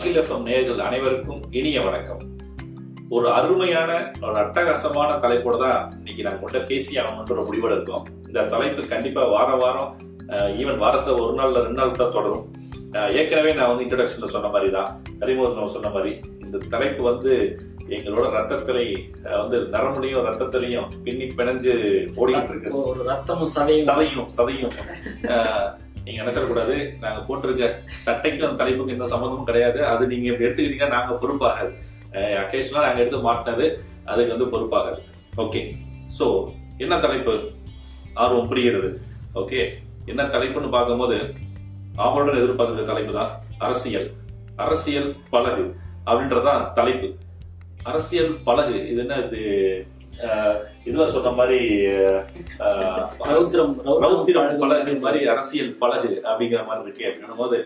மயிலஃபம் நேயர்கள் அனைவருக்கும் இனிய வணக்கம். ஒரு அருமையான ஒரு அட்டகாசமான தலைப்போட தான் இன்னைக்கு நாங்க உங்கள்கிட்ட பேசி ஆகணுன்ற ஒரு முடிவோட இருக்கோம். இந்த தலைப்பு கண்டிப்பா வாரம் வாரம் ஈவன் வாரத்தை ஒரு நாள்ல ரெண்டு நாள் கூட தொடரும். ஏற்கனவே நான் வந்து இன்ட்ரடக்ஷன்ல சொன்ன மாதிரி தான் அறிமுகத்தில் சொன்ன மாதிரி இந்த தலைப்பு வந்து எங்களோட ரத்தத்திலே வந்து நரம்புலையும் ரத்தத்திலையும் பின்னி பிணைஞ்சு ஓடிக்கிட்டு இருக்கு. ரத்தமும் சதையும். சதையும் சதையும். நீங்க நினைச்சிடக்கூடாது நாங்க போட்டிருக்க சட்டைக்கும் அந்த தலைப்புக்கும் எந்த சம்மந்தமும் கிடையாது. அது நீங்க எடுத்துக்கிட்டீங்கன்னா நாங்க பொறுப்பாகாது. அக்கேஷனா நாங்க எடுத்து மாட்டினது அதுக்கு வந்து பொறுப்பாகாது. ஓகே ஸோ என்ன தலைப்பு? ஆர்வம் புரிகிறது. ஓகே என்ன தலைப்புன்னு பார்க்கும்போது ஆவலுடன் எதிர்பார்க்கிற தலைப்பு தான் அரசியல். அரசியல் பலகு அப்படின்றதான் தலைப்பு. அரசியல் பலகு இது என்ன இது இதுல சொன்ன மாதிரி ரௌத்திரம் பழகு. மாதிரி அரசியல் பழகு அப்படிங்கிற மாதிரி இருக்கு அப்படின்னும் போது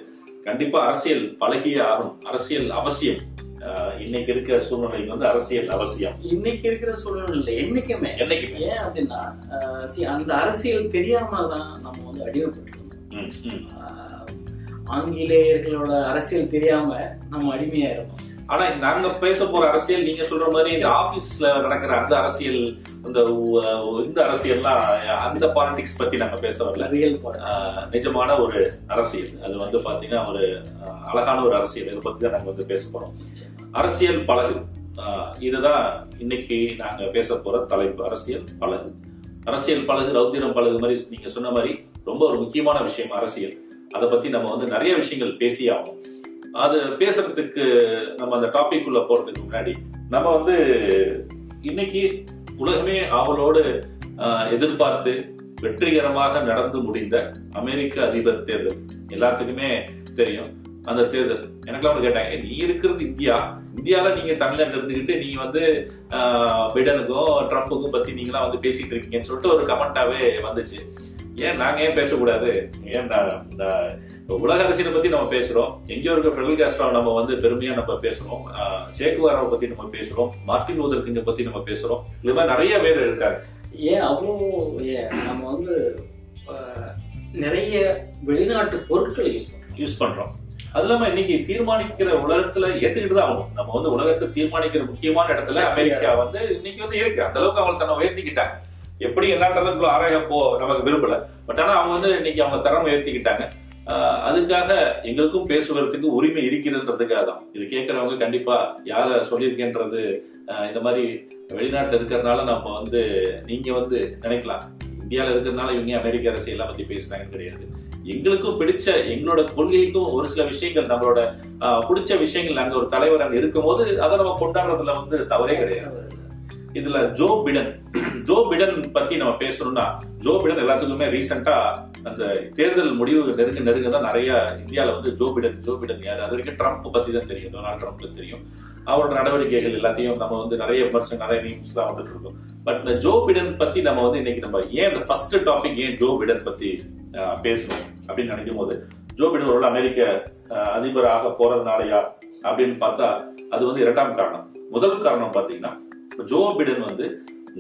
கண்டிப்பா அரசியல் பழகியே ஆகும் அரசியல் அவசியம். இன்னைக்கு இருக்க சூழ்நிலைக்கு வந்து அரசியல் அவசியம். இன்னைக்கு இருக்கிற சூழ்நிலை இல்லை என்னைக்குமே. என்னைக்கு ஏன் அப்படின்னா அந்த அரசியல் தெரியாம தான் நம்ம வந்து அடிமைப்பட்டிருக்கோம். ஆங்கிலேயர்களோட அரசியல் தெரியாம நம்ம அடிமையா இருக்கோம். ஆனா நாங்க பேச போற அரசியல் நீங்க சொல்ற மாதிரி இந்த ஆபீஸ்ல நடக்கிற அந்த அரசியல் அந்த இந்த அரசியல்லாம் அந்த பாலிடிக்ஸ் பத்தி நாங்க பேச வரல. ரியல் நிஜமான ஒரு அரசியல். அது வந்து பாத்தீங்கன்னா ஒரு அழகான ஒரு அரசியல். இதை பத்தி தான் நாங்க வந்து பேச போறோம். அரசியல் பழகு. இதுதான் இன்னைக்கு நாங்க பேச போற தலைப்பு. அரசியல் பழகு. அரசியல் பழகு ரௌத்திரம் பழகு மாதிரி நீங்க சொன்ன மாதிரி ரொம்ப ஒரு முக்கியமான விஷயம் அரசியல். அதை பத்தி நம்ம வந்து நிறைய விஷயங்கள் பேசி ஆகணும். அது பேசுறதுக்கு நம்ம அந்த டாபிக் உள்ள போறதுக்கு முன்னாடி நம்ம வந்து இன்னைக்கு உலகமே ஆவலோடு எதிர்பார்த்து வெற்றிகரமாக நடந்து முடிந்த அமெரிக்க அதிபர் தேர்தல். எல்லாத்துக்குமே தெரியும் அந்த தேர்தல். எனக்கெல்லாம் ஒண்ணு கேட்டாங்க நீ இருக்கிறது இந்தியா. இந்தியால நீங்க தமிழ்நாட்டில் இருந்துக்கிட்டு நீங்கள் வந்து பிடனுக்கும் ட்ரம்ப்புக்கும் பத்தி நீங்களாம் வந்து பேசிட்டு இருக்கீங்கன்னு சொல்லிட்டு ஒரு கமெண்டாவே வந்துச்சு. ஏன் நாங்க ஏன் பேசக்கூடாது? ஏன் இந்த உலக அரசியலை பத்தி நம்ம பேசுறோம். எங்கேயோ இருக்க ஃபெடரல் காஸ்ட்ரோ நம்ம வந்து பெருமையா நம்ம பேசுறோம். சேக்குவாராவை பத்தி நம்ம பேசுறோம். மார்ட்டின் லூதர் கிங்க பத்தி நம்ம பேசுறோம். இது மாதிரி நிறைய பேர் இருக்காங்க. ஏன் அவ்வளோ ஏன் நம்ம வந்து நிறைய வெளிநாட்டு பொருட்களை யூஸ் பண்றோம். யூஸ் பண்றோம். அது இல்லாம இன்னைக்கு தீர்மானிக்கிற உலகத்துல ஏத்துக்கிட்டு தான் ஆகணும். நம்ம வந்து உலகத்தை தீர்மானிக்கிற முக்கியமான இடத்துல அமெரிக்கா வந்து இன்னைக்கு வந்து இருக்கு. அந்த அளவுக்கு அவங்க தன்னை உயர்த்திக்கிட்டாங்க. எப்படி என்னன்றதுக்குள்ள ஆராய போ நமக்கு விரும்பல. பட் ஆனா அவங்க வந்து இன்னைக்கு அவங்க தரம் உயர்த்திக்கிட்டாங்க. அதுக்காக எங்களுக்கும் பேசுவதற்கு உரிமை இருக்கிறதுன்றதுக்காக தான். இது கேட்கறவங்க கண்டிப்பா யார சொல்லியிருக்கேன்றது இந்த மாதிரி வெளிநாட்டில் இருக்கிறதுனால நம்ம வந்து நீங்க வந்து நினைக்கலாம். இந்தியாவில் இருக்கிறதுனால இவங்க அமெரிக்க அரசியல்லாம் பத்தி பேசுறாங்கன்னு கிடையாது. எங்களுக்கும் பிடிச்ச எங்களோட கொள்கைக்கும் ஒரு சில விஷயங்கள் நம்மளோட பிடிச்ச விஷயங்கள் அங்க ஒரு தலைவர் அங்க இருக்கும்போது அதை நம்ம கொண்டாடுறதுல வந்து தவறே கிடையாது. இதுல ஜோ பிடன் ஜோ பிடன் பத்தி நம்ம பேசணும்னா ஜோ பிடன் எல்லாத்துக்குமே ரீசெண்டா அந்த தேர்தல் முடிவு நெருங்க நெருங்க தான் நிறைய இந்தியால வந்து ஜோ பிடன் ஜோ பிடன் யாரு? அது வரைக்கும் ட்ரம்ப் பத்தி தான் தெரியும். டொனால்ட் ட்ரம்ப் தெரியும். அவரோட நடவடிக்கைகள் எல்லாத்தையும் நம்ம வந்து நிறைய விமர்சனம் நிறைய மீம்ஸ் தான் வந்துட்டு இருக்கோம். பட் இந்த ஜோ பிடன் பத்தி நம்ம வந்து இன்னைக்கு நம்ம ஏன் இந்த ஃபர்ஸ்ட் டாபிக் ஏன் ஜோ பிடன் பத்தி பேசணும் அப்படின்னு நினைக்கும் போது ஜோ பிடன் ஒரு அமெரிக்க அதிபராக போறதுனாலயா அப்படின்னு பார்த்தா அது வந்து இரண்டாம் காரணம். முதல் காரணம் பாத்தீங்கன்னா ஜோ பிடன் வந்து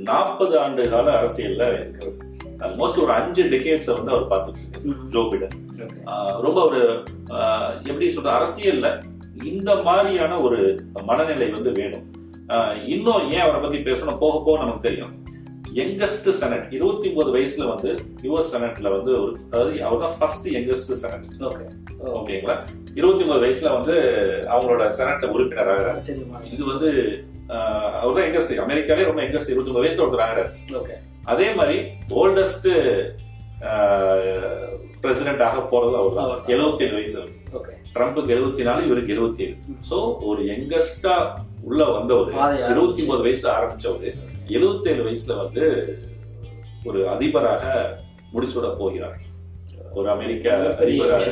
நாற்பது ஆண்டு கால அரசியல்ல இருக்கிறது ஆல்மோஸ்ட் ஒரு அஞ்சு டெகேட்ஸ் வந்து அவர் பார்த்துட்டு இருக்காரு ஜோ பிடன். ரொம்ப ஒரு எப்படி சொல்ற அரசியல்ல இந்த மாதிரியான ஒரு மனநிலை வந்து வேணும். இன்னும் ஏன் அவரை பத்தி பேசணும்? போக போக நமக்கு தெரியும். யங்கஸ்ட் செனட் இருபத்தி ஒன்பது வயசுல வந்து யுஎஸ் செனட்ல வந்து ஒரு அதாவது அவர் தான் ஃபர்ஸ்ட் யங்கஸ்ட் செனட் ஓகே. ஓகேங்களா இருபத்தி ஒன்பது வயசுல வந்து அவங்களோட செனட் உறுப்பினர் ஆகிறாரு. ஆச்சரியமான இது வந்து அவர் தான் யங்கஸ்ட் அமெரிக்காலே ரொம்ப யங்கஸ்ட் இருபத்தி ஒன்பது வயசுல ஒருத்தர் ஆகிறாரு. ஓகே அதே மாதிரி ஓல்டஸ்ட் பிரசிடென்ட் ஆக போறது அவர் தான். எழுபத்தி ஏழு வயசு ஓகே ட்ரம்ப்புக்கு எழுபத்தி நாலு இவருக்கு எழுபத்தி ஏழு சோ ஒரு யங்கஸ்டா உள்ள வந்தவர் இருபத்தி ஒன்பது வயசுல ஆரம்பிச்சவர் எழுபத்தி ஏழு வயசுல வந்து ஒரு அதிபராக முடிசூட போகிறார். ஒரு அமெரிக்க அதிபராக.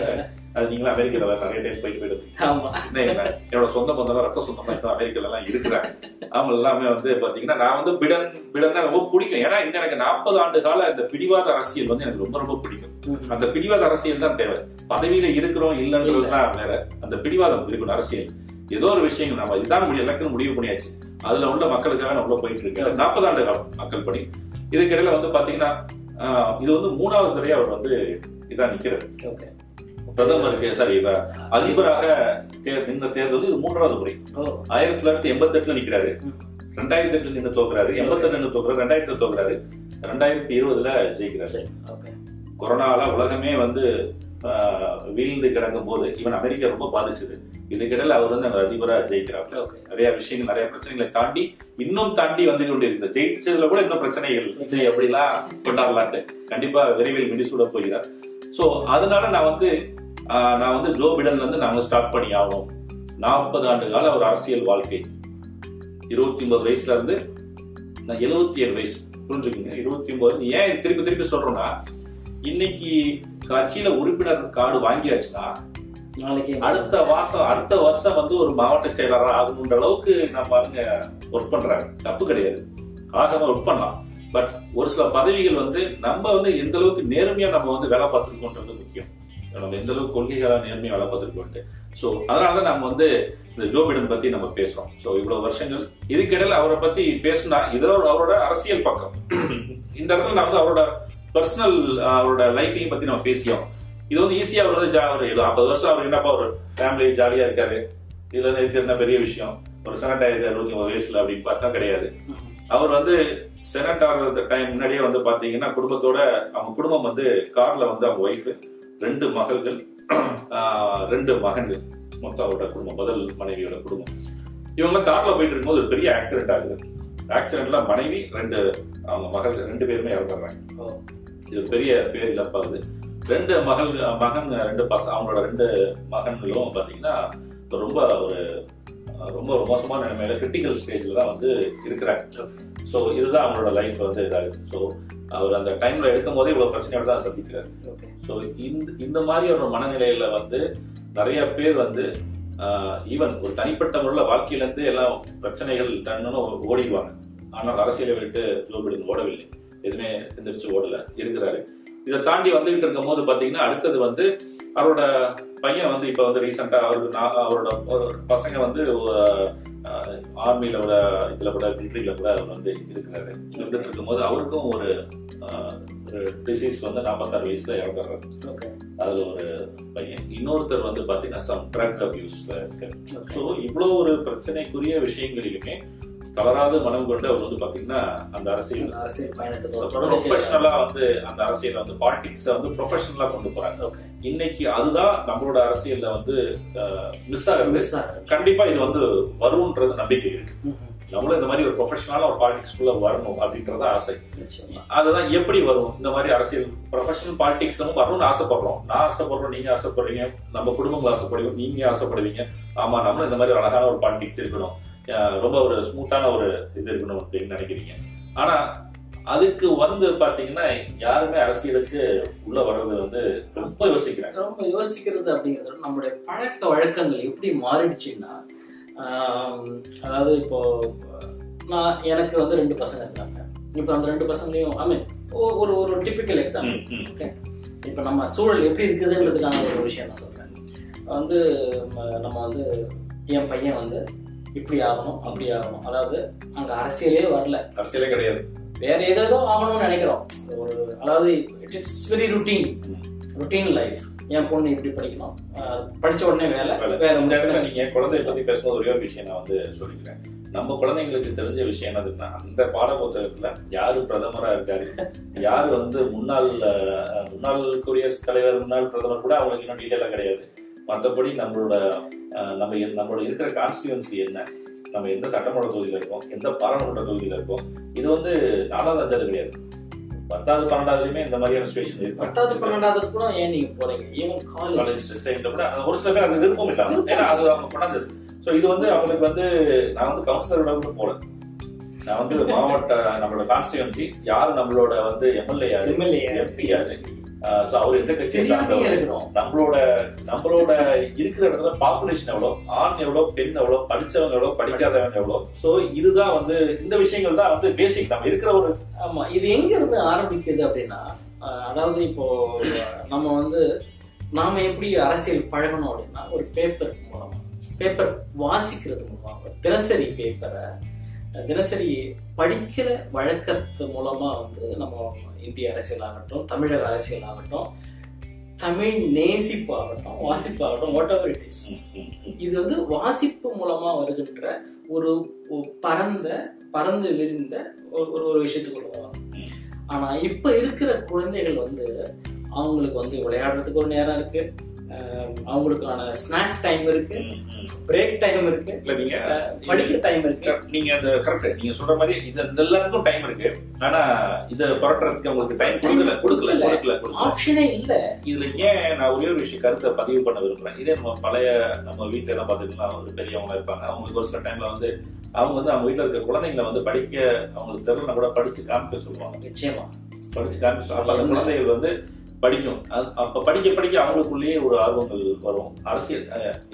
அது நீங்களும் அமெரிக்கால வேற நிறைய டைம் போயிட்டு போயிட்டு என்னோட சொந்த பந்தம் ரத்த சொந்தமா இன்னும் அமெரிக்கால எல்லாம் இருக்கிறாங்க. அவங்க எல்லாமே வந்து பாத்தீங்கன்னா நான் வந்து பிடன் பிடன் தான் ரொம்ப பிடிக்கும். ஏன்னா இந்த எனக்கு நாற்பது ஆண்டு கால இந்த பிடிவாத அரசியல் வந்து எனக்கு ரொம்ப ரொம்ப பிடிக்கும். அந்த பிடிவாத அரசியல் தான் தேவை. பதவியில இருக்கிறோம் இல்லைன்றதுதான் வேற. அந்த பிடிவாதம் இருக்கணும் அரசியல். ஏதோ ஒரு விஷயங்கள் நம்ம இதுதான் முடியும் இலக்குன்னு முடிவு பண்ணியாச்சு. அதுல உள்ள மக்களுக்காக உள்ள போயிட்டு இருக்கேன். நாற்பது ஆண்டு காலம் மக்கள் பணி. இதுக்கிடையில வந்து பாத்தீங்கன்னா இது வந்து மூணாவது தடவை அவர் வந்து இதா நிக்கிறார். ஓகே. பிரதமருக்கு சாரி அதிபராக நின்ற தேர்தல் இது மூன்றாவது முறை. ஆயிரத்தி தொள்ளாயிரத்தி எண்பத்தி எட்டுல நிக்கிறாரு. ரெண்டாயிரத்தி எட்டுல நின்று தோக்குறாரு. எண்பத்தி எட்டு நின்று தோக்குறாரு. ரெண்டாயிரத்தி தோக்குறாரு. ரெண்டாயிரத்தி இருபதுல ஜெயிக்கிறாரு. சரி கொரோனால உலகமே வந்து வீழ்ந்து கிடக்கும் போது ஈவன் அமெரிக்கா ரொம்ப பாதிச்சது. இதுக்கிடையில அவர் வந்து அந்த அதிபரா ஜெயிக்கிறார். நிறைய விஷயங்கள் நிறைய பிரச்சனைகளை தாண்டி இன்னும் தாண்டி வந்து கொண்டு இருக்குது ஜெயிச்சதுல கூட இன்னும் பிரச்சனைகள் விஜய் அப்படிலாம் கொண்டாடலான்ட்டு கண்டிப்பா விரைவில் மிடிசூட போகிறார். சோ அதனால நான் வந்து நான் வந்து ஜோ பிடன்ல இருந்து நாங்க ஸ்டார்ட் பண்ணி ஆகணும். நாற்பது ஆண்டு கால ஒரு அரசியல் வாழ்க்கை. இருபத்தி ஒன்பது வயசுல இருந்து நான் எழுபத்தி ஏழு வயசு. புரிஞ்சுக்கோங்க இருபத்தி ஒன்பது ஏன் திருப்பி திருப்பி சொல்றோம்னா இன்னைக்கு கட்சியில உறுப்பினர் கார்டு வாங்கியாச்சுன்னா நாளைக்கு. அடுத்த மாசம் அடுத்த வருஷம் வந்து ஒரு மாவட்ட செயலாளர் ஆகணுன்ற அளவுக்கு நம்ம ஆளுங்க ஒர்க் பண்றாங்க தப்பு கிடையாது. ஆகாம ஒர்க் பண்ணலாம். பட் ஒரு சில பதவிகள் வந்து நம்ம வந்து எந்த அளவுக்கு நேர்மையா நம்ம வந்து வேலை பார்த்துருக்கோன்றது முக்கியம். நம்ம எந்த அளவுக்கு கொள்கைகளா நேர்மையை வளர்ப்பதற்கு ஸோ அதனால தான் நம்ம வந்து இந்த ஜோ பிடன் பத்தி நம்ம பேசுறோம். ஸோ இவ்வளவு வருஷங்கள் இதுக்கிடையில அவரை பத்தி பேசுனா இதோட அவரோட அரசியல் பக்கம். இந்த இடத்துல நான் வந்து அவரோட பர்சனல் அவரோட லைஃபையும் பத்தி நம்ம பேசியோம். இது வந்து ஈஸியா அவர் வந்து ஜா- ஒரு ஐம்பது வருஷம் அவர் என்னப்பா ஒரு ஃபேமிலி ஜாலியா இருக்காரு? இதுல இருந்து என்ன பெரிய விஷயம்? ஒரு செனட் ஆயிருக்காரு இருபத்தி ஒன்பது வயசுல அப்படின்னு பார்த்தா கிடையாது. அவர் வந்து செனட் ஆகிற டைம் முன்னாடியே வந்து பாத்தீங்கன்னா குடும்பத்தோட அவங்க குடும்பம் வந்து கார்ல வந்து அவங்க ஒய்ஃப் ரெண்டு மகள்கள் ரெண்டு மகன்கள் மொத்தம் அவரோட குடும்பம் முதல் மனைவியோட குடும்பம். இவங்க கார்ல போயிட்டு இருக்கும்போது ஒரு பெரிய ஆக்சிடென்ட் ஆகுது. ஆக்சிடென்ட்ல மனைவி ரெண்டு அவங்க மகள் ரெண்டு பேருமே இறந்துடுறாங்க. இது பெரிய பேர் இழப்பாகுது. ரெண்டு மகள் மகன் ரெண்டு பச அவங்களோட ரெண்டு மகன்களும் பாத்தீங்கன்னா ரொம்ப ஒரு ரொம்ப ஒரு மோசமான நிலைமையில கிரிட்டிக்கல் ஸ்டேஜ்ல தான் வந்து இருக்கிறாங்க. ஸோ இதுதான் அவங்களோட லைஃப் வந்து இதாகுது. ஸோ அவர் அந்த டைம்ல எடுக்கும் போதே இவ்வளவு பிரச்சனையோட தான் சந்திக்கிறார். ஸோ இந்த இந்த மாதிரி ஒரு மனநிலையில வந்து நிறைய பேர் வந்து ஈவன் ஒரு தனிப்பட்ட முறையில் வாழ்க்கையில இருந்து எல்லாம் பிரச்சனைகள் தன்னு ஓடிடுவாங்க. ஆனால் அரசியலை விட்டு ஜோ பிடன் ஓடவில்லை. எதுவுமே எந்திரிச்சு ஓடல. இருக்கிறாரு. இதை தாண்டி வந்துகிட்டு இருக்கும் போது பாத்தீங்கன்னா அடுத்தது வந்து அவரோட பையன் வந்து இப்ப வந்து ரீசெண்டா அவருக்கு நான் அவரோட பசங்க வந்து ஆர்மியில கூட இதுல கூட மிலிட்ரியில கூட அவர் வந்து இருக்கிறாரு இருந்துட்டு இருக்கும்போது அவருக்கும் ஒரு டிசீஸ் வந்து நாற்பத்தாறு வயசுல இறந்துடுறாரு. அதுல ஒரு பையன். இன்னொருத்தர் வந்து பாத்தீங்கன்னா சம் ட்ரக் அபியூஸ்ல இருக்காரு. ஓகே ஸோ இவ்வளவு ஒரு பிரச்சனைக்குரிய விஷயங்களிலுமே தளராத மனம் கொண்டு அவர் வந்து பாத்தீங்கன்னா அந்த அரசியல். அரசியல் பயணத்தை ப்ரொஃபஷனலா வந்து அந்த அரசியல் வந்து பாலிடிக்ஸ வந்து ப்ரொஃபஷனலா கொண்டு போறாங்க இன்னைக்கு அதுதான் நம்மளோட அரசியல்ல வந்து மிஸ் மிஸ் ஆகுது. கண்டிப்பா இது வந்து வரும்ன்றது நம்பிக்கை இருக்கு. நம்மளும் இந்த மாதிரி ஒரு ப்ரொஃபஷனலா ஒரு பாலிடிக்ஸ்குள்ள வரணும் அப்படின்றத ஆசை. அதுதான் எப்படி வரும்? இந்த மாதிரி அரசியல் ப்ரொஃபஷனல் பாலிடிக்ஸும் வரணும்னு ஆசைப்படுறோம். நான் ஆசைப்படுறோம் நீங்க ஆசைப்படுறீங்க. நம்ம குடும்பங்கள் ஆசைப்படுவீங்க நீங்க ஆசைப்படுவீங்க. ஆமா நம்மளும் இந்த மாதிரி ஒரு அழகான ஒரு பாலிடிக்ஸ் இருக்கணும். ரொம்ப ஒரு ஸ்மூத்தான ஒரு இது இருக்கணும் அப்படின்னு நினைக்கிறீங்க. ஆனா அதுக்கு வந்து பாத்தீங்கன்னா யாருமே அரசியலுக்கு உள்ள வர்றது வந்து ரொம்ப யோசிக்கிறாங்க. ரொம்ப யோசிக்கிறது அப்படிங்கிறத நம்மளுடைய பழக்க வழக்கங்கள் எப்படி மாறிடுச்சுன்னா அதாவது இப்போ நான் எனக்கு வந்து ரெண்டு பசங்க இருக்காங்க. இப்போ அந்த ரெண்டு பசங்களையும் ஐ மீன் ஒரு ஒரு டிபிக்கல் எக்ஸாம்பிள் ம், ம். இப்போ நம்ம சூழல் எப்படி இருக்குதுன்றதுக்கான ஒரு விஷயம் நான் சொல்றேன். வந்து நம்ம வந்து என் பையன் வந்து இப்படி ஆகணும் அப்படி ஆகணும். அதாவது அங்க அரசியலே வரல. அரசியலே கிடையாது. வேற ஏதேதோ ஆகணும்னு நினைக்கிறோம். ஒரு அதாவது it's very routine routine life என் பொண்ணு இப்படி படிக்கணும். படிச்ச உடனே வேலை. வேற இந்த இடத்துல. நீங்க குழந்தைய பத்தி பேசும்போது ஒரே ஒரு விஷயம் நான் வந்து சொல்லிக்கிறேன். நம்ம குழந்தைங்களுக்கு தெரிஞ்ச விஷயம் என்னதுன்னா அந்த பாட புத்தகத்துல யாரு பிரதமரா இருக்காரு? யாரு வந்து முன்னாள் முன்னாள் குடியரசுத் தலைவர் முன்னாள் பிரதமர் கூட அவங்களுக்கு இன்னும் டீட்டெயிலா கிடையாது. மற்றபடி நம்மளோட நம்ம நம்மளோட இருக்கிற கான்ஸ்டியூன்சி என்ன? நம்ம எந்த சட்டமன்ற தொகுதியில இருக்கோம்? எந்த பாராளுமன்ற தொகுதியில இருக்கோம்? இது வந்து நாலாவது அஞ்சாவது கிடையாது. பத்தாவது பன்னெண்டாவதுலயுமே இந்த மாதிரியான சுச்சுவேஷன் இருக்கு. பத்தாவது பன்னெண்டாவது கூட ஏன் நீங்க போறீங்க? ஈவன் காலேஜ் டைம்ல கூட ஒரு சில பேர் அந்த விருப்பம் இல்லாம ஏன்னா அது அவங்க கொண்டாந்தது சோ இது வந்து அவங்களுக்கு வந்து நான் வந்து கவுன்சிலரோட கூட போல. நான் வந்து மாவட்ட நம்மளோட கான்ஸ்டியூன்சி யாரு நம்மளோட வந்து எம்எல்ஏ யாரு? எம்பி யாரு? சோ அவர் எந்த கட்சியை சார்ந்தவர்? நம்மளோட நம்மளோட இருக்கிற இடத்துல பாப்புலேஷன் எவ்வளவு ஆண் எவ்வளவு பெண் எவ்வளவு படிச்சவங்க எவ்வளவு படிக்காதவங்க எவ்வளவு சோ இதுதான் வந்து இந்த விஷயங்கள் தான் வந்து பேசிக் நம்ம இருக்கிற ஒரு ஆமா இது எங்க இருந்து ஆரம்பிக்குது அப்படின்னா அதாவது இப்போ நம்ம வந்து நாம எப்படி அரசியல் பழகணும் அப்படின்னா ஒரு பேப்பர் மூலமா பேப்பர் வாசிக்கிறது மூலமா தினசரி பேப்பரை தினசரி படிக்கிற வழக்கத்து மூலமா வந்து நம்ம இந்திய அரசியலாகட்டும் தமிழக அரசியலாகட்டும் தமிழ் நேசிப்பாகட்டும் வாசிப்பாகட்டும் வாட் எவர் இட் இஸ் இது வந்து வாசிப்பு மூலமா வருகின்ற ஒரு பரந்த பறந்து விரிந்த ஒரு ஒரு- ஒரு விஷயத்துக்குள்ள ஆனால் இப்போ ஆனா இப்ப இருக்கிற குழந்தைகள் வந்து அவங்களுக்கு வந்து விளையாடுறதுக்கு ஒரு நேரம் இருக்கு. அவங்களுக்கான ஸ்நாக்ஸ் டைம் இருக்கு. பிரேக் டைம் இருக்கு. இல்ல நீங்க படிக்கிற டைம் இருக்கு. நீங்க அந்த கரெக்ட் நீங்க சொல்ற மாதிரி இது இந்த எல்லாத்துக்கும் டைம் இருக்கு. ஆனா இத புரட்டுறதுக்கு உங்களுக்கு டைம் கொடுக்கல கொடுக்கல கொடுக்கல. ஆப்ஷனே இல்ல. இதுல ஏன் நான் ஒரே ஒரு விஷயம் கருத்தை பதிவு பண்ண விரும்புறேன்? இதே நம்ம பழைய நம்ம வீட்டுல எல்லாம் பாத்துக்கிட்டா ஒரு பெரியவங்க இருப்பாங்க. அவங்களுக்கு ஒரு சில டைம்ல வந்து அவங்க வந்து அவங்க வீட்டுல இருக்க குழந்தைங்களை வந்து படிக்க அவங்களுக்கு தெரியலனா கூட படிச்சு காமிக்க சொல்லுவாங்க. நிச்சயமா. படிச்சு காமிக்க. அப்ப அந்த குழந்தைகள் வந்து படிக்கும். அப்போ படிக்க படிக்க அவங்களுக்குள்ளேயே ஒரு ஆர்வங்கள் வரும். அரசியல்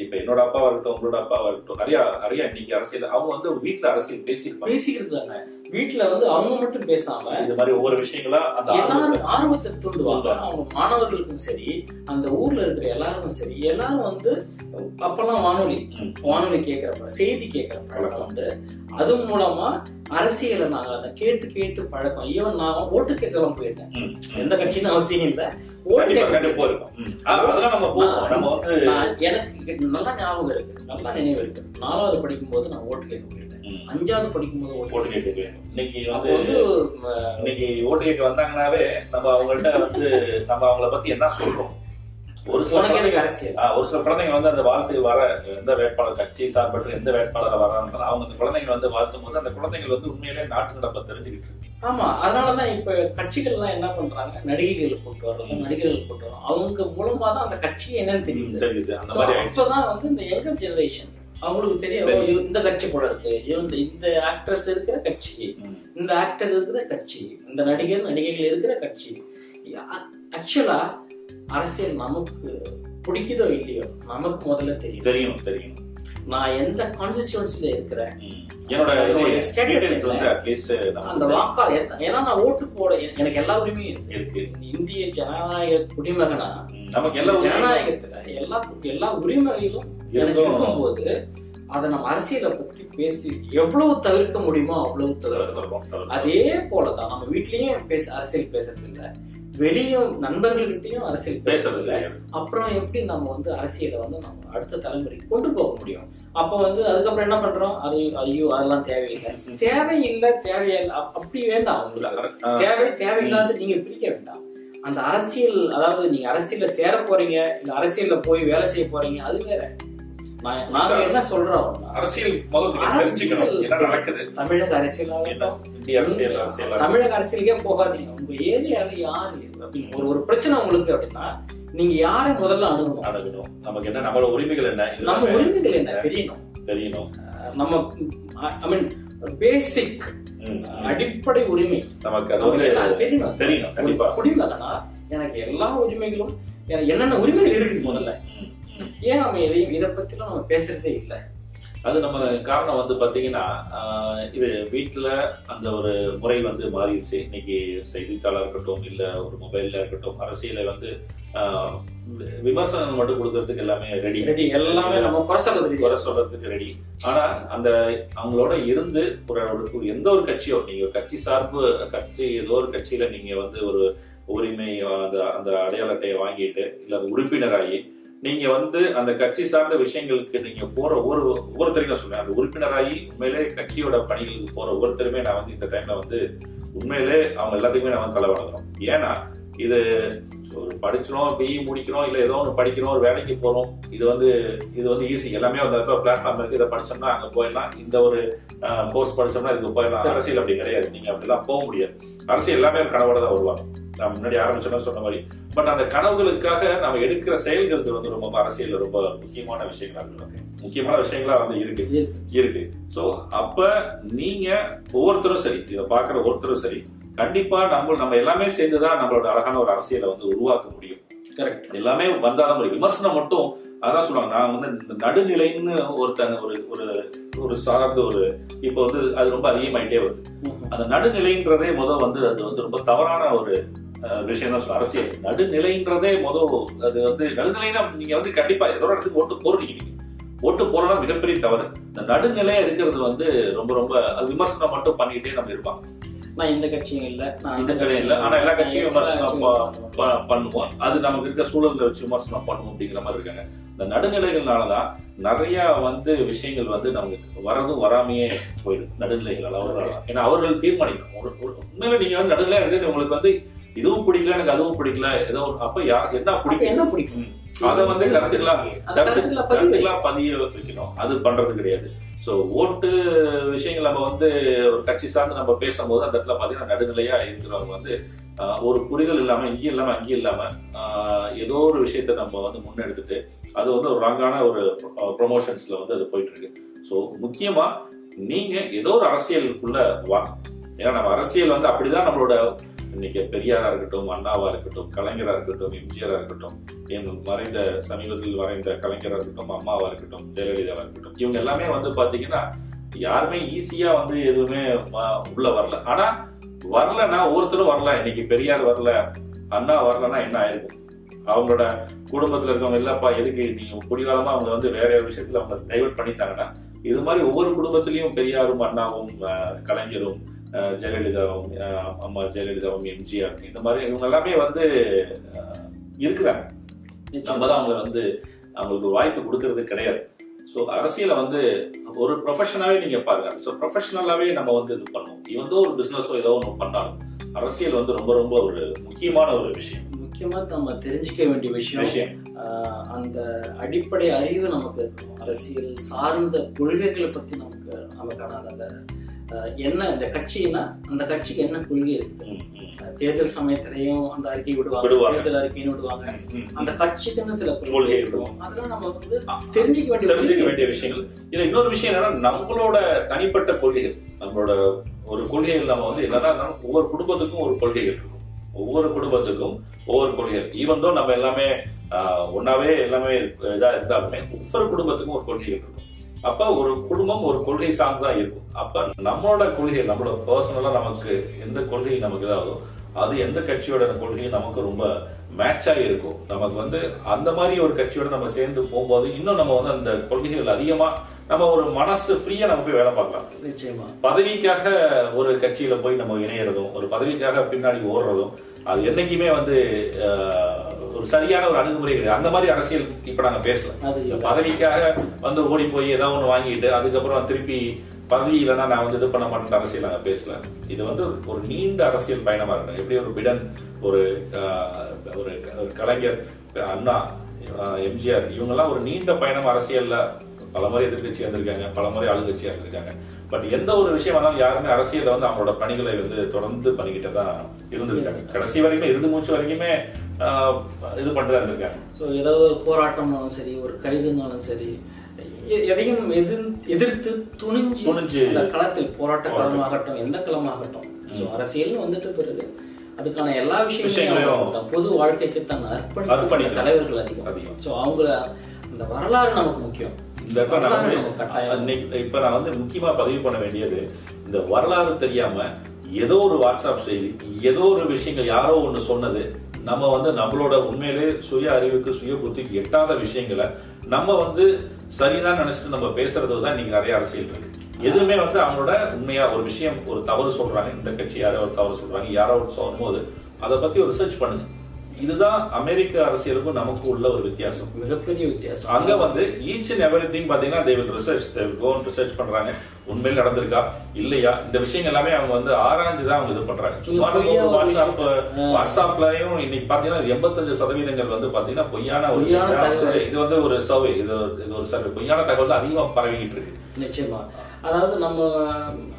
இப்போ என்னோட அப்பாவா இருக்கட்டும் உங்களோட அப்பாவா இருக்கட்டும் நிறைய நிறைய இன்னைக்கு அரசியல் அவங்க வந்து வீட்டில் அரசியல் பேசியிருப்பாங்க. பேசியிருக்காங்க வீட்டுல வந்து அவங்க மட்டும் பேசாம இது மாதிரி ஒவ்வொரு விஷயங்களா எல்லாரும் ஆர்வத்தை தூண்டுவாங்க. அவங்க மாணவர்களுக்கும் சரி அந்த ஊர்ல இருக்கிற எல்லாருக்கும் சரி எல்லாரும் வந்து அப்பெல்லாம் வானொலி. வானொலி கேட்கிறப்ப செய்தி கேட்கிற பழக்கம் உண்டு. அது மூலமா அரசியலை நாங்க அதை கேட்டு கேட்டு பழக்கம். ஈவன் நான் ஓட்டு கேட்கலாம் போயிருக்கேன். எந்த கட்சின்னு அவசியம் இல்லை. ஓட்டு கேட்க கண்டிப்பா இருக்கும். ம். ஆ, அதெல்லாம் நம்ம போவோம் நம்ம வந்து நான் எனக்கு நல்லா ஞாபகம் இருக்கு. நல்லா நினைவு இருக்கு. நாலாவது படிக்கும் போது நான் ஓட்டு கேட்க போயிருக்கேன். அஞ்சாவது படிக்கும் போது ஓட்டு போயிருக்கோம். இன்னைக்கு வந்து இன்னைக்கு ஓட்டு கேட்க வந்தாங்கன்னாவே நம்ம அவங்கள்ட்ட வந்து நம்ம அவங்கள பத்தி என்ன சொல்றோம்? ஒரு சில குழந்தைங்க- ஒரு சில குழந்தைங்க வந்து அந்த வாழ்த்து வர எந்த வேட்பாளர் கட்சி சார்பற்று எந்த வேட்பாளர் வராங்க அவங்க அந்த குழந்தைங்க வந்து வாழ்த்தும் போது அந்த குழந்தைகள் வந்து உண்மையிலே நாட்டு நடப்ப தெரிஞ்சுக்கிட்டு இருக்கு. ஆமா அதனாலதான் இப்ப கட்சிகள்லாம் என்ன பண்றாங்க? நடிகைகள் கூட்டு வர்றோம் நடிகர்கள் கூட்டு வரோம் அவங்க மூலமா தான் அந்த கட்சி என்னன்னு தெரியுது. தெரியுது. அப்பதான் வந்து இந்த யங்கர் ஜெனரேஷன் அவங்களுக்கு தெரியும். இந்த கட்சி போல இருக்கு. இந்த இந்த ஆக்ட்ரஸ் இருக்கிற கட்சி. இந்த ஆக்டர் இருக்கிற கட்சி. இந்த நடிகர் நடிகைகள் இருக்கிற கட்சி. ஆக்சுவலா அரசியல் நமக்கு பிடிக்குதோ இல்லையோ நமக்கு முதல்ல தெரியும். தெரியும் தெரியும். நான் எந்த கான்ஸ்டிடியூன்சில இருக்கிறேன். என்னோட என்ன? வந்து அட்லீஸ்ட் அந்த வாக்காளர் ஏன்னா நான் ஓட்டு போட எனக்கு எல்லா உரிமையும் இருக்கு இந்திய ஜனநாயக குடிமகனா. நமக்கு எல்லா ஜனநாயகத்துல எல்லா எல்லா உரிமைகளும் எனக்கு இருக்கும்போது அதை நம்ம அரசியலை பத்தி பேசி எவ்வளவு தவிர்க்க முடியுமோ அவ்வளவு தவிர்க்கிறோம். அதே போலதான் நம்ம வீட்லயும் பேச அரசியல் பேசுறது இல்ல வெளியும் நண்பர்கள்கிட்டயும் அரசியல் பேசுறது. அப்புறம் எப்படி நம்ம வந்து அரசியலை வந்து நம்ம அடுத்த தலைமுறைக்கு கொண்டு போக முடியும்? அப்ப வந்து அதுக்கப்புறம் என்ன பண்றோம்? அது ஐயோ அதெல்லாம் தேவையில்லை. தேவையில்லை தேவையில்லை. அப்- அப்படி வேண்டாம் உங்களுக்கு. ஆ, தேவை தேவையில்லாத நீங்க பிரிக்க வேண்டாம். அந்த அரசியல் அதாவது நீங்க அரசியல்ல சேர போறீங்க இல்ல அரசியல்ல போய் வேலை செய்ய போறீங்க அது வேற. என்ன சொல்றோம்? அரசியல் முதல்ல தெரிஞ்சுக்கணும் அரசியல் என்ன நடக்குது? தமிழக அரசியல் தமிழக அரசியலுக்கே போகாதீங்க. உங்க ஏரியால யாரு ஒரு ஒரு பிரச்சனை உங்களுக்கு அப்படின்னா நீங்க யாரை முதல்ல அணுகணும்? நமக்கு என்ன நம்மளோட உரிமைகள் என்ன? நம்ம உரிமைகள் என்ன? தெரியணும். தெரியணும். நம்ம ஐ மீன் பேசிக். அடிப்படை உரிமை. நமக்கு அது தெரியணும். தெரியணும் கண்டிப்பா. குடிமகனா எனக்கு எல்லா உரிமைகளும் என்னென்ன உரிமைகள் இருக்குது முதல்ல. ஏன் நம்ம எதையும் இதை பத்திலாம் நம்ம பேசுறதே இல்லை. அது நம்ம காரணம் வந்து பாத்தீங்கன்னா ஆஹ், இது வீட்டுல அந்த ஒரு முறை வந்து மாறிடுச்சு. இன்னைக்கு செய்தித்தாளா இருக்கட்டும் இல்ல ஒரு மொபைல்ல இருக்கட்டும் அரசியலை வந்து விமர்சனம் மட்டும் கொடுக்கறதுக்கு எல்லாமே ரெடி ரெடி எல்லாமே நம்ம குறை சொல்றது ready. குறை சொல்றதுக்கு ரெடி ஆனா அந்த அவங்களோட இருந்து ஒரு எந்த ஒரு கட்சியோ நீங்க கட்சி சார்பு கட்சி ஏதோ ஒரு கட்சியில நீங்க வந்து ஒரு உரிமை அந்த அந்த அடையாள அட்டையை வாங்கிட்டு இல்ல உறுப்பினராகி நீங்க வந்து அந்த கட்சி சார்ந்த விஷயங்களுக்கு நீங்க போற ஒவ்வொரு ஒவ்வொருத்தரையும் நான் சொல்றேன். அந்த உறுப்பினராகி உண்மையிலே கட்சியோட பணிகளுக்கு போற ஒவ்வொருத்தருமே நான் வந்து இந்த டைம்ல வந்து உண்மையிலே அவங்க எல்லாத்துக்குமே நான் வந்து தலை வணங்குறோம் ஏன்னா இது ஒரு படிச்சிரும் பிஇ முடிக்கிறோம் இல்ல ஏதோ ஒன்று படிக்கிறோம் ஒரு வேலைக்கு போறோம். இது வந்து இது வந்து ஈஸி எல்லாமே அந்த இடத்துல பிளாட்ஃபார்ம் இருக்கு இதை படிச்சோம்னா அங்க போயிடலாம். இந்த ஒரு கோர்ஸ் படிச்சோம்னா இதுக்கு போயிடலாம். அரசியல் அப்படி கிடையாது. நீங்க அப்படிலாம் போக முடியாது. அரசியல் எல்லாமே ஒரு கனவோட தான் வருவாங்க. நான் முன்னாடி ஆரம்பிச்சோன்னா சொன்ன மாதிரி. பட் அந்த கனவுகளுக்காக நம்ம எடுக்கிற செயல்கள் வந்து ரொம்ப அரசியல் ரொம்ப முக்கியமான விஷயங்களா இருக்கு முக்கியமான விஷயங்களா வந்து இருக்கு. இருக்கு. சோ அப்ப நீங்க ஒவ்வொருத்தரும் சரி இதை பாக்குற ஒவ்வொருத்தரும் சரி கண்டிப்பா நம்ம நம்ம எல்லாமே சேர்ந்துதான் நம்மளோட அழகான ஒரு அரசியலை வந்து உருவாக்க முடியும். கரெக்ட் எல்லாமே வந்தாலும் ஒரு விமர்சனம் மட்டும் அதான் சொல்லுவாங்க நான் வந்து இந்த நடுநிலைன்னு ஒருத்தங்க ஒரு ஒரு ஒரு சார்ந்த ஒரு இப்போ வந்து அது ரொம்ப அதிகமாயிட்டே வருது. அந்த நடுநிலைன்றதே முதல் வந்து அது வந்து ரொம்ப தவறான ஒரு விஷயம் தான் அரசியல். நடுநிலைன்றதே முதல் அது வந்து நடுநிலைன்னா நீங்க வந்து கண்டிப்பா ஏதோ ஒரு இடத்துக்கு ஓட்டு போடுறீங்க ஓட்டு போடலாம் மிகப்பெரிய தவறு. இந்த நடுநிலையா இருக்கிறது வந்து ரொம்ப ரொம்ப அது விமர்சனம் மட்டும் பண்ணிட்டே நம்ம இருப்பாங்க. நான் இந்த கட்சியும் இல்ல. நான் இந்த கடையும் இல்ல. ஆனா எல்லா கட்சியும் விமர்சனம் பண்ணுவோம். அது நமக்கு இருக்க சூழல்ல வச்சு விமர்சனம் பண்ணுவோம் அப்படிங்கிற மாதிரி இருக்காங்க. இந்த நடுநிலைகள்னாலதான் நிறைய வந்து விஷயங்கள் வந்து நமக்கு வரதும் வராமையே போயிடுது. நடுநிலைகள் அவர்களால. ஏன்னா அவர்கள் தீர்மானிக்கணும். உண்மையில நீங்க வந்து நடுநிலை இருக்கு உங்களுக்கு வந்து இதுவும் பிடிக்கல எனக்கு அதுவும் பிடிக்கல. ஏதோ அப்ப யார் என்ன பிடிக்கும்? என்ன பிடிக்கும்? அதை வந்து கருத்துக்களா அந்த கருத்துக்களை பதிவு. கருத்துக்கெல்லாம் பதிய வைக்கணும். அது பண்றது கிடையாது. சோ ஓட்டு விஷயங்கள் நம்ம வந்து ஒரு கட்சி சார்ந்து நம்ம பேசும்போது அந்த இடத்துல பாத்தீங்கன்னா நடுநிலையா இருக்கிறவங்க வந்து ஒரு புரிதல் இல்லாம இங்கேயும் இல்லாம அங்கேயும் இல்லாம ஆஹ், ஏதோ ஒரு விஷயத்த நம்ம வந்து முன்னெடுத்துட்டு அது வந்து ஒரு ராங்கான ஒரு ப்ரொமோஷன்ஸ்ல வந்து அது போயிட்டு இருக்கு ஸோ முக்கியமா நீங்க ஏதோ ஒரு அரசியலுக்குள்ள வாங்க ஏன்னா நம்ம அரசியல் வந்து அப்படிதான் நம்மளோட இன்னைக்கு பெரியாரா இருக்கட்டும் அண்ணாவா இருக்கட்டும் கலைஞரா இருக்கட்டும் எம்ஜிஆரா இருக்கட்டும் என் மறைந்த சமீபத்தில் வரைந்த கலைஞரா இருக்கட்டும் அம்மாவா இருக்கட்டும் ஜெயலலிதாவா இருக்கட்டும் இவங்க எல்லாமே வந்து பாத்தீங்கன்னா யாருமே ஈஸியா வந்து எதுவுமே உள்ள வரல. ஆனா வரலன்னா ஒருத்தரும் வரல. இன்னைக்கு பெரியார் வரல அண்ணா வரலன்னா என்ன ஆயிருக்கும்? அவங்களோட குடும்பத்துல இருக்கவங்க இல்லப்பா எதுக்கு நீங்க குடிகாலமா அவங்க வந்து வேற ஒரு விஷயத்துல அவங்க டைவர்ட் பண்ணிட்டாங்கன்னா இது மாதிரி ஒவ்வொரு குடும்பத்திலயும் பெரியாரும் அண்ணாவும் கலைஞரும் ஜெயலலிதாவும் அம்மா ஜெயலலிதாவும் எம்ஜிஆர் இந்த மாதிரி இவங்க எல்லாமே வந்து இருக்கிறாங்க. நம்ம தான் அவங்கள வந்து அவங்களுக்கு வாய்ப்பு கொடுக்கறது கிடையாது. ஸோ அரசியலை வந்து ஒரு ப்ரொஃபஷனாவே நீங்க பாருங்க. ஸோ ப்ரொஃபஷனலாவே நம்ம வந்து இது பண்ணுவோம். இவன் ஒரு பிசினஸோ ஏதோ ஒன்று பண்ணாலும் அரசியல் வந்து ரொம்ப ரொம்ப ஒரு முக்கியமான ஒரு விஷயம். முக்கியமா நம்ம தெரிஞ்சுக்க வேண்டிய விஷயம் விஷயம். அந்த அடிப்படை அறிவு நமக்கு இருக்கணும். அரசியல் சார்ந்த கொள்கைகளை பத்தி நமக்கு நமக்கான அந்த என்ன இந்த கட்சினா அந்த கட்சிக்கு என்ன கொள்கை இருக்கு? தேர்தல் சமயத்திலையும் அந்த அறிக்கை விடுவாங்க. தேர்தல் அறிக்கைன்னு விடுவாங்க. அந்த கட்சிக்குன்னு சில கொள்கை இருக்கும். அதெல்லாம் நம்ம வந்து தெரிஞ்சுக்க வேண்டிய தெரிஞ்சுக்க. வேண்டிய விஷயங்கள். இதுல இன்னொரு விஷயம் என்னன்னா நம்மளோட தனிப்பட்ட கொள்கைகள் நம்மளோட ஒரு கொள்கைகள் நம்ம வந்து என்னதான் இருந்தாலும் ஒவ்வொரு குடும்பத்துக்கும் ஒரு கொள்கைகள் இருக்கும். ஒவ்வொரு குடும்பத்துக்கும் ஒவ்வொரு கொள்கைகள் ஈவன் நம்ம எல்லாமே ஒண்ணாவே எல்லாமே இதா இருந்தாலுமே ஒவ்வொரு குடும்பத்துக்கும் ஒரு கொள்கைகள் இருக்கும். அப்ப ஒரு குடும்பம் ஒரு கொள்கை சார்ந்துதான் இருக்கும். அப்ப நம்மளோட கொள்கை நம்மளோட பர்சனலா நமக்கு எந்த கொள்கை நமக்கு இதாகுதோ அது எந்த கட்சியோட கொள்கையும் நமக்கு ரொம்ப மேட்ச் ஆகி இருக்கும். நமக்கு வந்து அந்த மாதிரி ஒரு கட்சியோட நம்ம சேர்ந்து போகும்போது இன்னும் நம்ம வந்து அந்த கொள்கைகள் அதிகமா நம்ம ஒரு மனசு ஃப்ரீயா நம்ம போய் வேலை பார்க்கலாம். நிச்சயமா. பதவிக்காக ஒரு கட்சியில போய் நம்ம இணையறதும் ஒரு பதவிக்காக பின்னாடி ஓடுறதும் அது என்னைக்குமே வந்து ஒரு சரியான ஒரு அணுகுமுறை கிடையாது அந்த மாதிரி அரசியல் இப்ப நாங்க பேசல. பதவிக்காக வந்து ஓடி போய் ஏதாவது ஒண்ணு வாங்கிட்டு அதுக்கப்புறம் திருப்பி பதவி இல்லைன்னா நான் வந்து இது பண்ண மாட்டேன் அரசியல் நாங்க பேசல. இது வந்து ஒரு நீண்ட அரசியல் பயணமா இருக்கும் எப்படி ஒரு பிடன் ஒரு ஒரு கலைஞர் அண்ணா எம்ஜிஆர் இவங்கெல்லாம் ஒரு நீண்ட பயணம் அரசியல்ல பல முறை எதிர்கட்சியா இருந்திருக்காங்க பல முறை ஆளுங்கட்சியா இருந்திருக்காங்க. பட் எந்த ஒரு விஷயம் வந்தாலும் யாருமே அரசியல்ல வந்து அவங்களோட பணிகளை வந்து தொடர்ந்து பண்ணிக்கிட்டு தான் இருந்திருக்காங்க. கடைசி வரைக்குமே இறுதி மூச்சு வரைக்குமே இது தான் இருந்திருக்காங்க ஸோ ஏதாவது ஒரு போராட்டம்னாலும் சரி ஒரு கைதுனாலும் சரி எதையும் எதிர் எதிர்த்து துணிஞ்சு துணிஞ்சு. அந்த களத்தில் போராட்ட களமாகட்டும் எந்த களமாகட்டும் ஸோ அரசியல் வந்துட்ட பிறகு அதுக்கான எல்லா விஷயங்களையும் பொது வாழ்க்கைக்கு தன் அர்ப்பணித்த அர்ப்பணிக்கணும். தலைவர்கள் அதிகம் அதிகம். ஸோ அவங்க அந்த வரலாறு நமக்கு முக்கியம் இந்த இப்ப நான் வந்து முக்கியமா பதிவு பண்ண வேண்டியது இந்த வரலாறு தெரியாம ஏதோ ஒரு வாட்ஸ்அப் செய்தி ஏதோ ஒரு விஷயங்கள் யாரோ ஒண்ணு சொன்னது நம்ம வந்து நம்மளோட உண்மையிலே சுய அறிவுக்கு சுய புத்திக்கு எட்டாத விஷயங்களை நம்ம வந்து சரிதான் நினைச்சிட்டு நம்ம பேசுறது தான் இன்னைக்கு நிறைய அரசியல் இருக்கு. எதுவுமே வந்து அவங்களோட உண்மையா ஒரு விஷயம் ஒரு தவறு சொல்றாங்க. இந்த கட்சி யாரோ ஒரு தவறு சொல்றாங்க. யாரோ ஒரு சொல்லும் போது அதை பத்தி ஒரு ரிசர்ச் பண்ணுங்க. இதுதான் அமெரிக்க அரசியலுக்கும் நமக்கு உள்ள ஒரு வித்தியாசம். மிகப்பெரிய வித்தியாசம். அங்க வந்து ஈச் அண்ட் எவ்ரி திங் பாத்தீங்கன்னா they will go and research பண்றாங்க. உண்மையில் நடந்திருக்கா? இல்லையா? இந்த விஷயங்கள் எல்லாமே அவங்க வந்து ஆராய்ஞ்சு தான் அவங்க இது பண்றாங்க. சும்மா வாட்ஸ்அப். வாட்ஸ்அப்லயும் இன்னைக்கு பாத்தீங்கன்னா எண்பத்தஞ்சு சதவீதங்கள் வந்து பாத்தீங்கன்னா பொய்யான ஒரு. இது வந்து ஒரு சர்வே இது ஒரு- இது ஒரு சர்வே பொய்யான தகவல் அதிகமா பரவிக்கிட்டு இருக்கு. நிச்சயமா. அதாவது நம்ம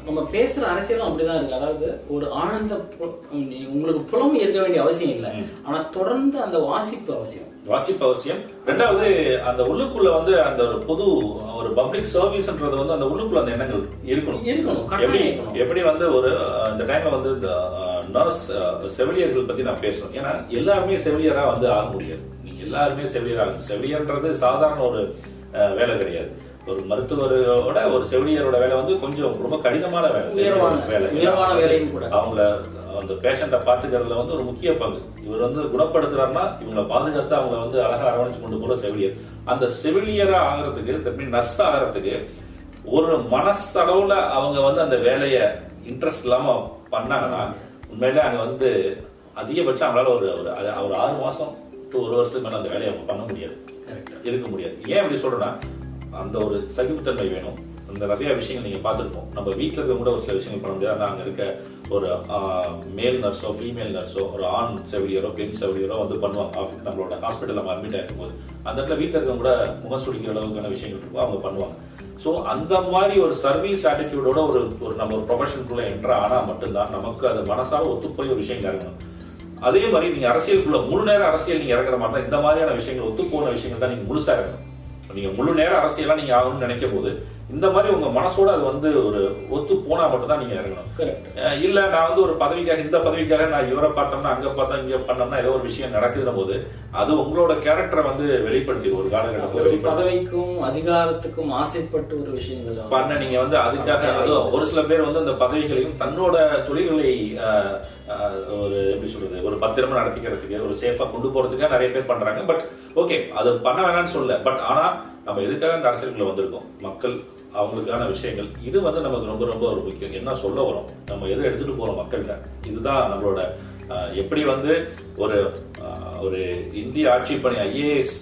நம்ம பேசுற அரசியலும் அப்படிதான் இருக்கு. அதாவது ஒரு ஆனந்த உங்களுக்கு புலமை இருக்க வேண்டிய அவசியம் இல்லை. ஆனா தொடர்ந்து அந்த வாசிப்பு அவசியம். வாசிப்பு அவசியம். ரெண்டாவது அந்த உள்ளுக்குள்ள வந்து அந்த ஒரு பொது ஒரு பப்ளிக் சர்வீஸ்ன்றது வந்து அந்த உள்ளுக்குள்ள அந்த எண்ணங்கள் இருக்கணும். இருக்கணும் எப்படி எப்படி வந்து ஒரு இந்த டைம்ல வந்து இந்த நர்ஸ் செவிலியர்கள் பத்தி நான் பேசணும். ஏன்னா எல்லாருமே செவிலியரா வந்து ஆக முடியாது. நீங்க எல்லாருமே செவிலியர் ஆகணும் செவிலியர்ன்றது சாதாரண ஒரு வேலை கிடையாது. ஒரு மருத்துவரோட ஒரு செவிலியரோட வேலை வந்து கொஞ்சம் ரொம்ப கடினமான வேலை வேலை. வேலையும் கூட. அவங்கள அந்த பேஷண்ட்டை பாத்துக்கிறதுல வந்து ஒரு முக்கிய பங்கு. இவர் வந்து குணப்படுத்துறாருன்னா இவங்களை பாதுகாத்து அவங்கள வந்து அழகா அரவணைச்சு கொண்டு போற செவிலியர். அந்த செவிலியரா ஆகிறதுக்கு திருப்பி நர்ஸ் ஆகிறதுக்கு ஒரு மனசளவுல அவங்க வந்து அந்த வேலைய இன்ட்ரெஸ்ட் இல்லாம பண்ணாங்கன்னா உண்மையிலே அங்க வந்து அதிகபட்சம் அவங்களால ஒரு ஒரு ஆறு மாசம் to ஒரு வருஷத்துக்கு மேல அந்த வேலையை அவங்க பண்ண முடியாது. இருக்க முடியாது. ஏன் அப்படி சொல்றேன்னா அந்த ஒரு சகிப்புத்தன்மை வேணும். அந்த நிறைய விஷயங்கள் நீங்க பார்த்துருப்போம். நம்ம வீட்டில் இருக்க கூட ஒரு சில விஷயங்கள் பண்ண முடியாது. ஆனால் அங்கே இருக்க ஒரு மேல் நர்ஸோ ஃபீமேல் நர்ஸோ ஒரு ஆண் செவிலியரோ பெண் செவிலியரோ வந்து பண்ணுவாங்க. நம்மளோட ஹாஸ்பிட்டலில் நம்ம அட்மிட் ஆகிருக்கும் போது அந்த இடத்துல வீட்டில் இருக்கவங்க கூட முகம் சுடிக்கிற அளவுக்கான விஷயங்கள் இருக்கும். அவங்க பண்ணுவாங்க. ஸோ அந்த மாதிரி ஒரு சர்வீஸ் ஆட்டிடியூடோட ஒரு ஒரு நம்ம ஒரு ப்ரொஃபஷனுக்குள்ள என்ட்ரு ஆனால் மட்டும்தான் நமக்கு அது மனசாக ஒத்துப்போய் ஒரு விஷயம் இறங்கணும். அதே மாதிரி நீங்க அரசியலுக்குள்ள முழு நேரம் அரசியல் நீங்க இறங்குற மாதிரி தான் இந்த மாதிரியான விஷயங்கள் ஒத்து போன விஷயங்கள் தான் நீங்க முழுசா இறங்கணும். நீங்க முழு நேரம் அரசியலா நீங்க ஆகணும்னு நினைக்கும் போது இந்த மாதிரி உங்க மனசோட அது வந்து ஒரு ஒத்து போனா மட்டும் தான் நீங்க இறங்கணும். இல்ல நான் வந்து ஒரு பதவிக்காக இந்த பதவிக்காக நான் இவரை பார்த்தோம்னா அங்க பார்த்தா இங்க பண்ணோம்னா ஏதோ ஒரு விஷயம் நடக்குதுன போது அது உங்களோட கேரக்டரை வந்து வெளிப்படுத்தி ஒரு காலகட்டத்தில் பதவிக்கும் அதிகாரத்துக்கும் ஆசைப்பட்டு ஒரு விஷயங்கள் பண்ண நீங்க வந்து அதுக்காக அதுவும் ஒரு சில பேர் வந்து அந்த பதவிகளையும் தன்னோட தொழில்களை ஒரு எப்படி சொல்றது ஒரு பத்திரமா நடத்திக்கிறதுக்கு ஒரு சேஃபா கொண்டு போறதுக்காக நிறைய பேர் பண்றாங்க. பட் ஓகே அது பண்ண வேணாம்னு சொல்லல. பட் ஆனா நம்ம எதுக்காக இந்த அரசியலுக்குள்ள வந்திருக்கோம்? மக்கள் அவங்களுக்கான விஷயங்கள். இது வந்து நமக்கு ரொம்ப ரொம்ப ஒரு முக்கியம். என்ன சொல்ல வரோம்? நம்ம எதை எடுத்துட்டு போறோம் மக்கள்கிட்ட? இதுதான் நம்மளோட எப்படி வந்து ஒரு ஒரு இந்திய ஆட்சி பணி ஐஏஎஸ்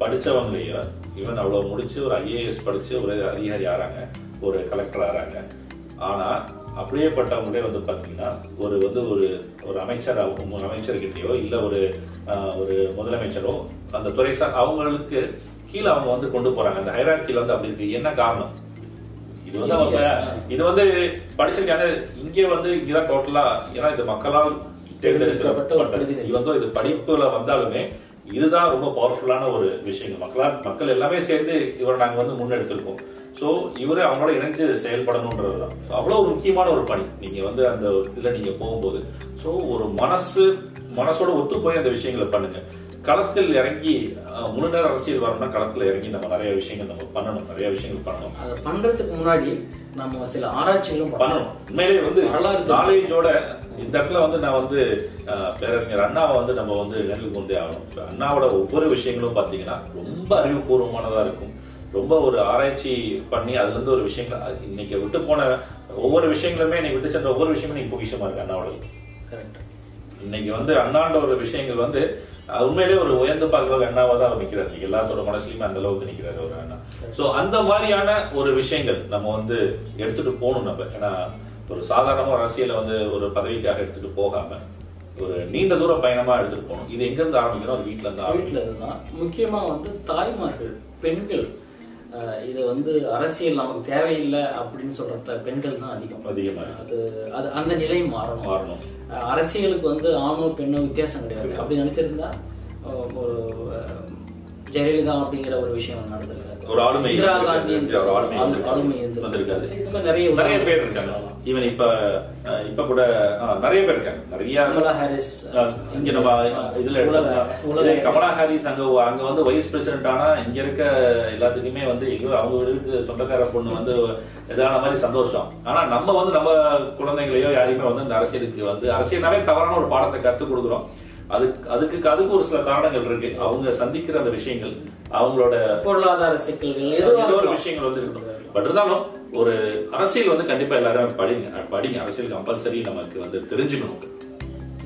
படித்தவங்களையும் ஈவன் அவ்வளோ முடிச்சு ஒரு ஐஏஎஸ் படிச்சு ஒரு அதிகாரி ஆறாங்க ஒரு கலெக்டர் ஆறாங்க. ஆனா அப்படியே பட்டவங்களே வந்து பாத்தீங்கன்னா ஒரு வந்து ஒரு ஒரு அமைச்சராகவும் அவங்க அமைச்சர்கிட்டயோ இல்ல ஒரு ஒரு முதலமைச்சரோ அந்த துறை சார் அவங்களுக்கு கீழே அவங்க வந்து கொண்டு போறாங்க. அந்த ஹைரார்கில வந்து அப்படி இருக்கு. என்ன காரணம்? இது வந்து அவங்க இது வந்து படிச்சிருக்காங்க இங்கே வந்து இங்கதான் டோட்டலா ஏன்னா இது மக்களால் தேர்ந்தெடுக்கப்பட்ட பிரதிநிதி. இவங்க இது படிப்புல வந்தாலுமே இதுதான் ரொம்ப பவர்ஃபுல்லான ஒரு விஷயம் மக்களா மக்கள் எல்லாமே சேர்ந்து இவரை நாங்க வந்து முன்னெடுத்திருக்கோம். சோ இவரு அவங்களோட இணைஞ்சு செயல்படணும்ன்றதுதான் So, அவ்வளவு ஒரு முக்கியமான ஒரு பணி. நீங்க வந்து அந்த இதுல நீங்க போகும்போது. சோ ஒரு மனசு மனசோட ஒத்து போய் அந்த விஷயங்களை பண்ணுங்க. களத்தில் இறங்கி அஹ், முழு நேர அரசியல் வரணும்னா களத்துல இறங்கி நம்ம நிறைய விஷயங்கள் நம்ம பண்ணணும் நிறைய விஷயங்கள் பண்ணணும். அதை பண்றதுக்கு முன்னாடி நம்ம சில ஆராய்ச்சிகளும் பண்ணணும். உண்மையிலேயே வந்து நாலேஜோட இந்த இடத்துல வந்து நான் வந்து பேரறிஞர் அண்ணாவை வந்து நம்ம வந்து நினைவு கொண்டே ஆகணும். அண்ணாவோட ஒவ்வொரு விஷயங்களும் பாத்தீங்கன்னா ரொம்ப அறிவுபூர்வமானதா இருக்கும். ரொம்ப ஒரு ஆராய்ச்சி பண்ணி அதுல இருந்து ஒரு விஷயங்கள் இன்னைக்கு விட்டு போன ஒவ்வொரு விஷயங்களுமே இன்னைக்கு விட்டு சென்ற ஒவ்வொரு விஷயமும் இன்னைக்கு பொக்கிஷமா இருக்கு அண்ணாவோட கரெக்ட். இன்னைக்கு வந்து அண்ணாண்ட ஒரு விஷயங்கள் வந்து உண்மையிலே ஒரு உயர்ந்து பார்க்க அண்ணாவா தான் அவர் நிக்கிறார். எல்லாத்தோட மனசுலயுமே அந்த அளவுக்கு நிக்கிறாரு ஒரு அண்ணா. சோ அந்த மாதிரியான ஒரு விஷயங்கள் நம்ம வந்து எடுத்துட்டு போகணும் நம்ம. ஏன்னா ஒரு சாதாரணமா ஒரு அரசியலை வந்து ஒரு பதவிக்காக எடுத்துட்டு போகாம ஒரு நீண்ட தூர பயணமா எடுத்துட்டு போகணும். இது எங்க இருந்து ஆரம்பிக்கணும்? அது வீட்டுல இருந்து ஆரம்பிக்கணும். வீட்டில் முக்கியமா வந்து தாய்மார்கள் பெண்கள் இது வந்து அரசியல் நமக்கு தேவையில்லை அப்படின்னு சொல்ற பெண்கள் தான் அதிகம். அதிகமா இருக்கு. அது அது அந்த நிலை மாறணும். மாறணும். அரசியலுக்கு வந்து ஆணோ பெண்ணோ வித்தியாசம் கிடையாது. அப்படி நினைச்சிருந்தா ஒரு ஜெயலலிதா அப்படிங்கிற ஒரு விஷயம் நடந்திருக்காது ஒரு ஆளுமை இந்திரா. காந்தி ஒரு ஆளுமை. ஆளுமை மாதிரி நிறைய நிறைய பேர் இருக்காங்க. ஈவன் இப்ப இப்ப கூட நிறைய பேர் இருக்காங்க. நிறைய கமலா ஹாரிஸ் இங்க நம்ம இதுல கமலா ஹாரிஸ் அங்க அங்க வந்து வைஸ் பிரசிடென்ட் ஆனா இங்க இருக்க எல்லாத்துக்குமே வந்து அவங்க வீட்டு சொந்தக்கார பொண்ணு வந்து இதான மாதிரி சந்தோஷம். ஆனா நம்ம வந்து நம்ம குழந்தைங்களையோ யாரையுமே வந்து இந்த அரசியலுக்கு வந்து அரசியல்னாவே தவறான ஒரு பாடத்தை கத்துக் கொடுக்குறோம். அதுக்கு அதுக்கு அதுக்கு ஒரு சில காரணங்கள் இருக்கு. அவங்க சந்திக்கிற அந்த விஷயங்கள் அவங்களோட பொருளாதார சிக்கல்கள் ஏதோ ஒரு விஷயங்கள் வந்து இருக்கணும். பட் இருந்தாலும் ஒரு அரசியல் வந்து கண்டிப்பா எல்லாரும் படிங்க. படிங்க. அரசியல் கம்பல்சரி நமக்கு வந்து தெரிஞ்சுக்கணும்.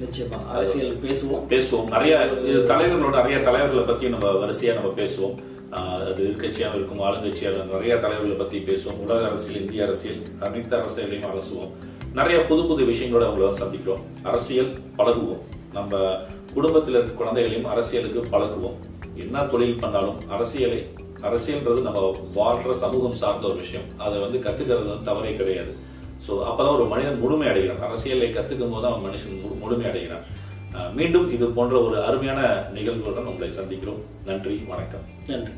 நிச்சயமா. அரசியல் பேசுவோம். பேசுவோம். நிறைய தலைவர்களோட நிறைய தலைவர்களை பத்தி நம்ம வரிசையா நம்ம பேசுவோம். அது எதிர்கட்சியாக இருக்கும் ஆளுங்கட்சியாக நிறைய தலைவர்களை பத்தி பேசுவோம். உலக அரசியல் இந்திய அரசியல் அனைத்து அரசியலையும் அலசுவோம். நிறைய புது புது விஷயங்களோட அவங்கள சந்திக்கிறோம். அரசியல் பழகுவோம். நம்ம குடும்பத்தில் இருக்க குழந்தைகளையும் அரசியலுக்கு பழகுவோம் என்ன தொழில் பண்ணாலும் அரசியலை அரசியல்ன்றது நம்ம வாழ்ற சமூகம் சார்ந்த ஒரு விஷயம். அதை வந்து கத்துக்கிறது வந்து தவறே கிடையாது. ஸோ அப்பதான் ஒரு மனிதன் முழுமை அடைகிறான். அரசியலை கத்துக்கும் போது அவன் மனுஷன் முழுமை அடைகிறான். மீண்டும் இது போன்ற ஒரு அருமையான நிகழ்வுகளுடன் உங்களை சந்திக்கிறோம். நன்றி வணக்கம். நன்றி.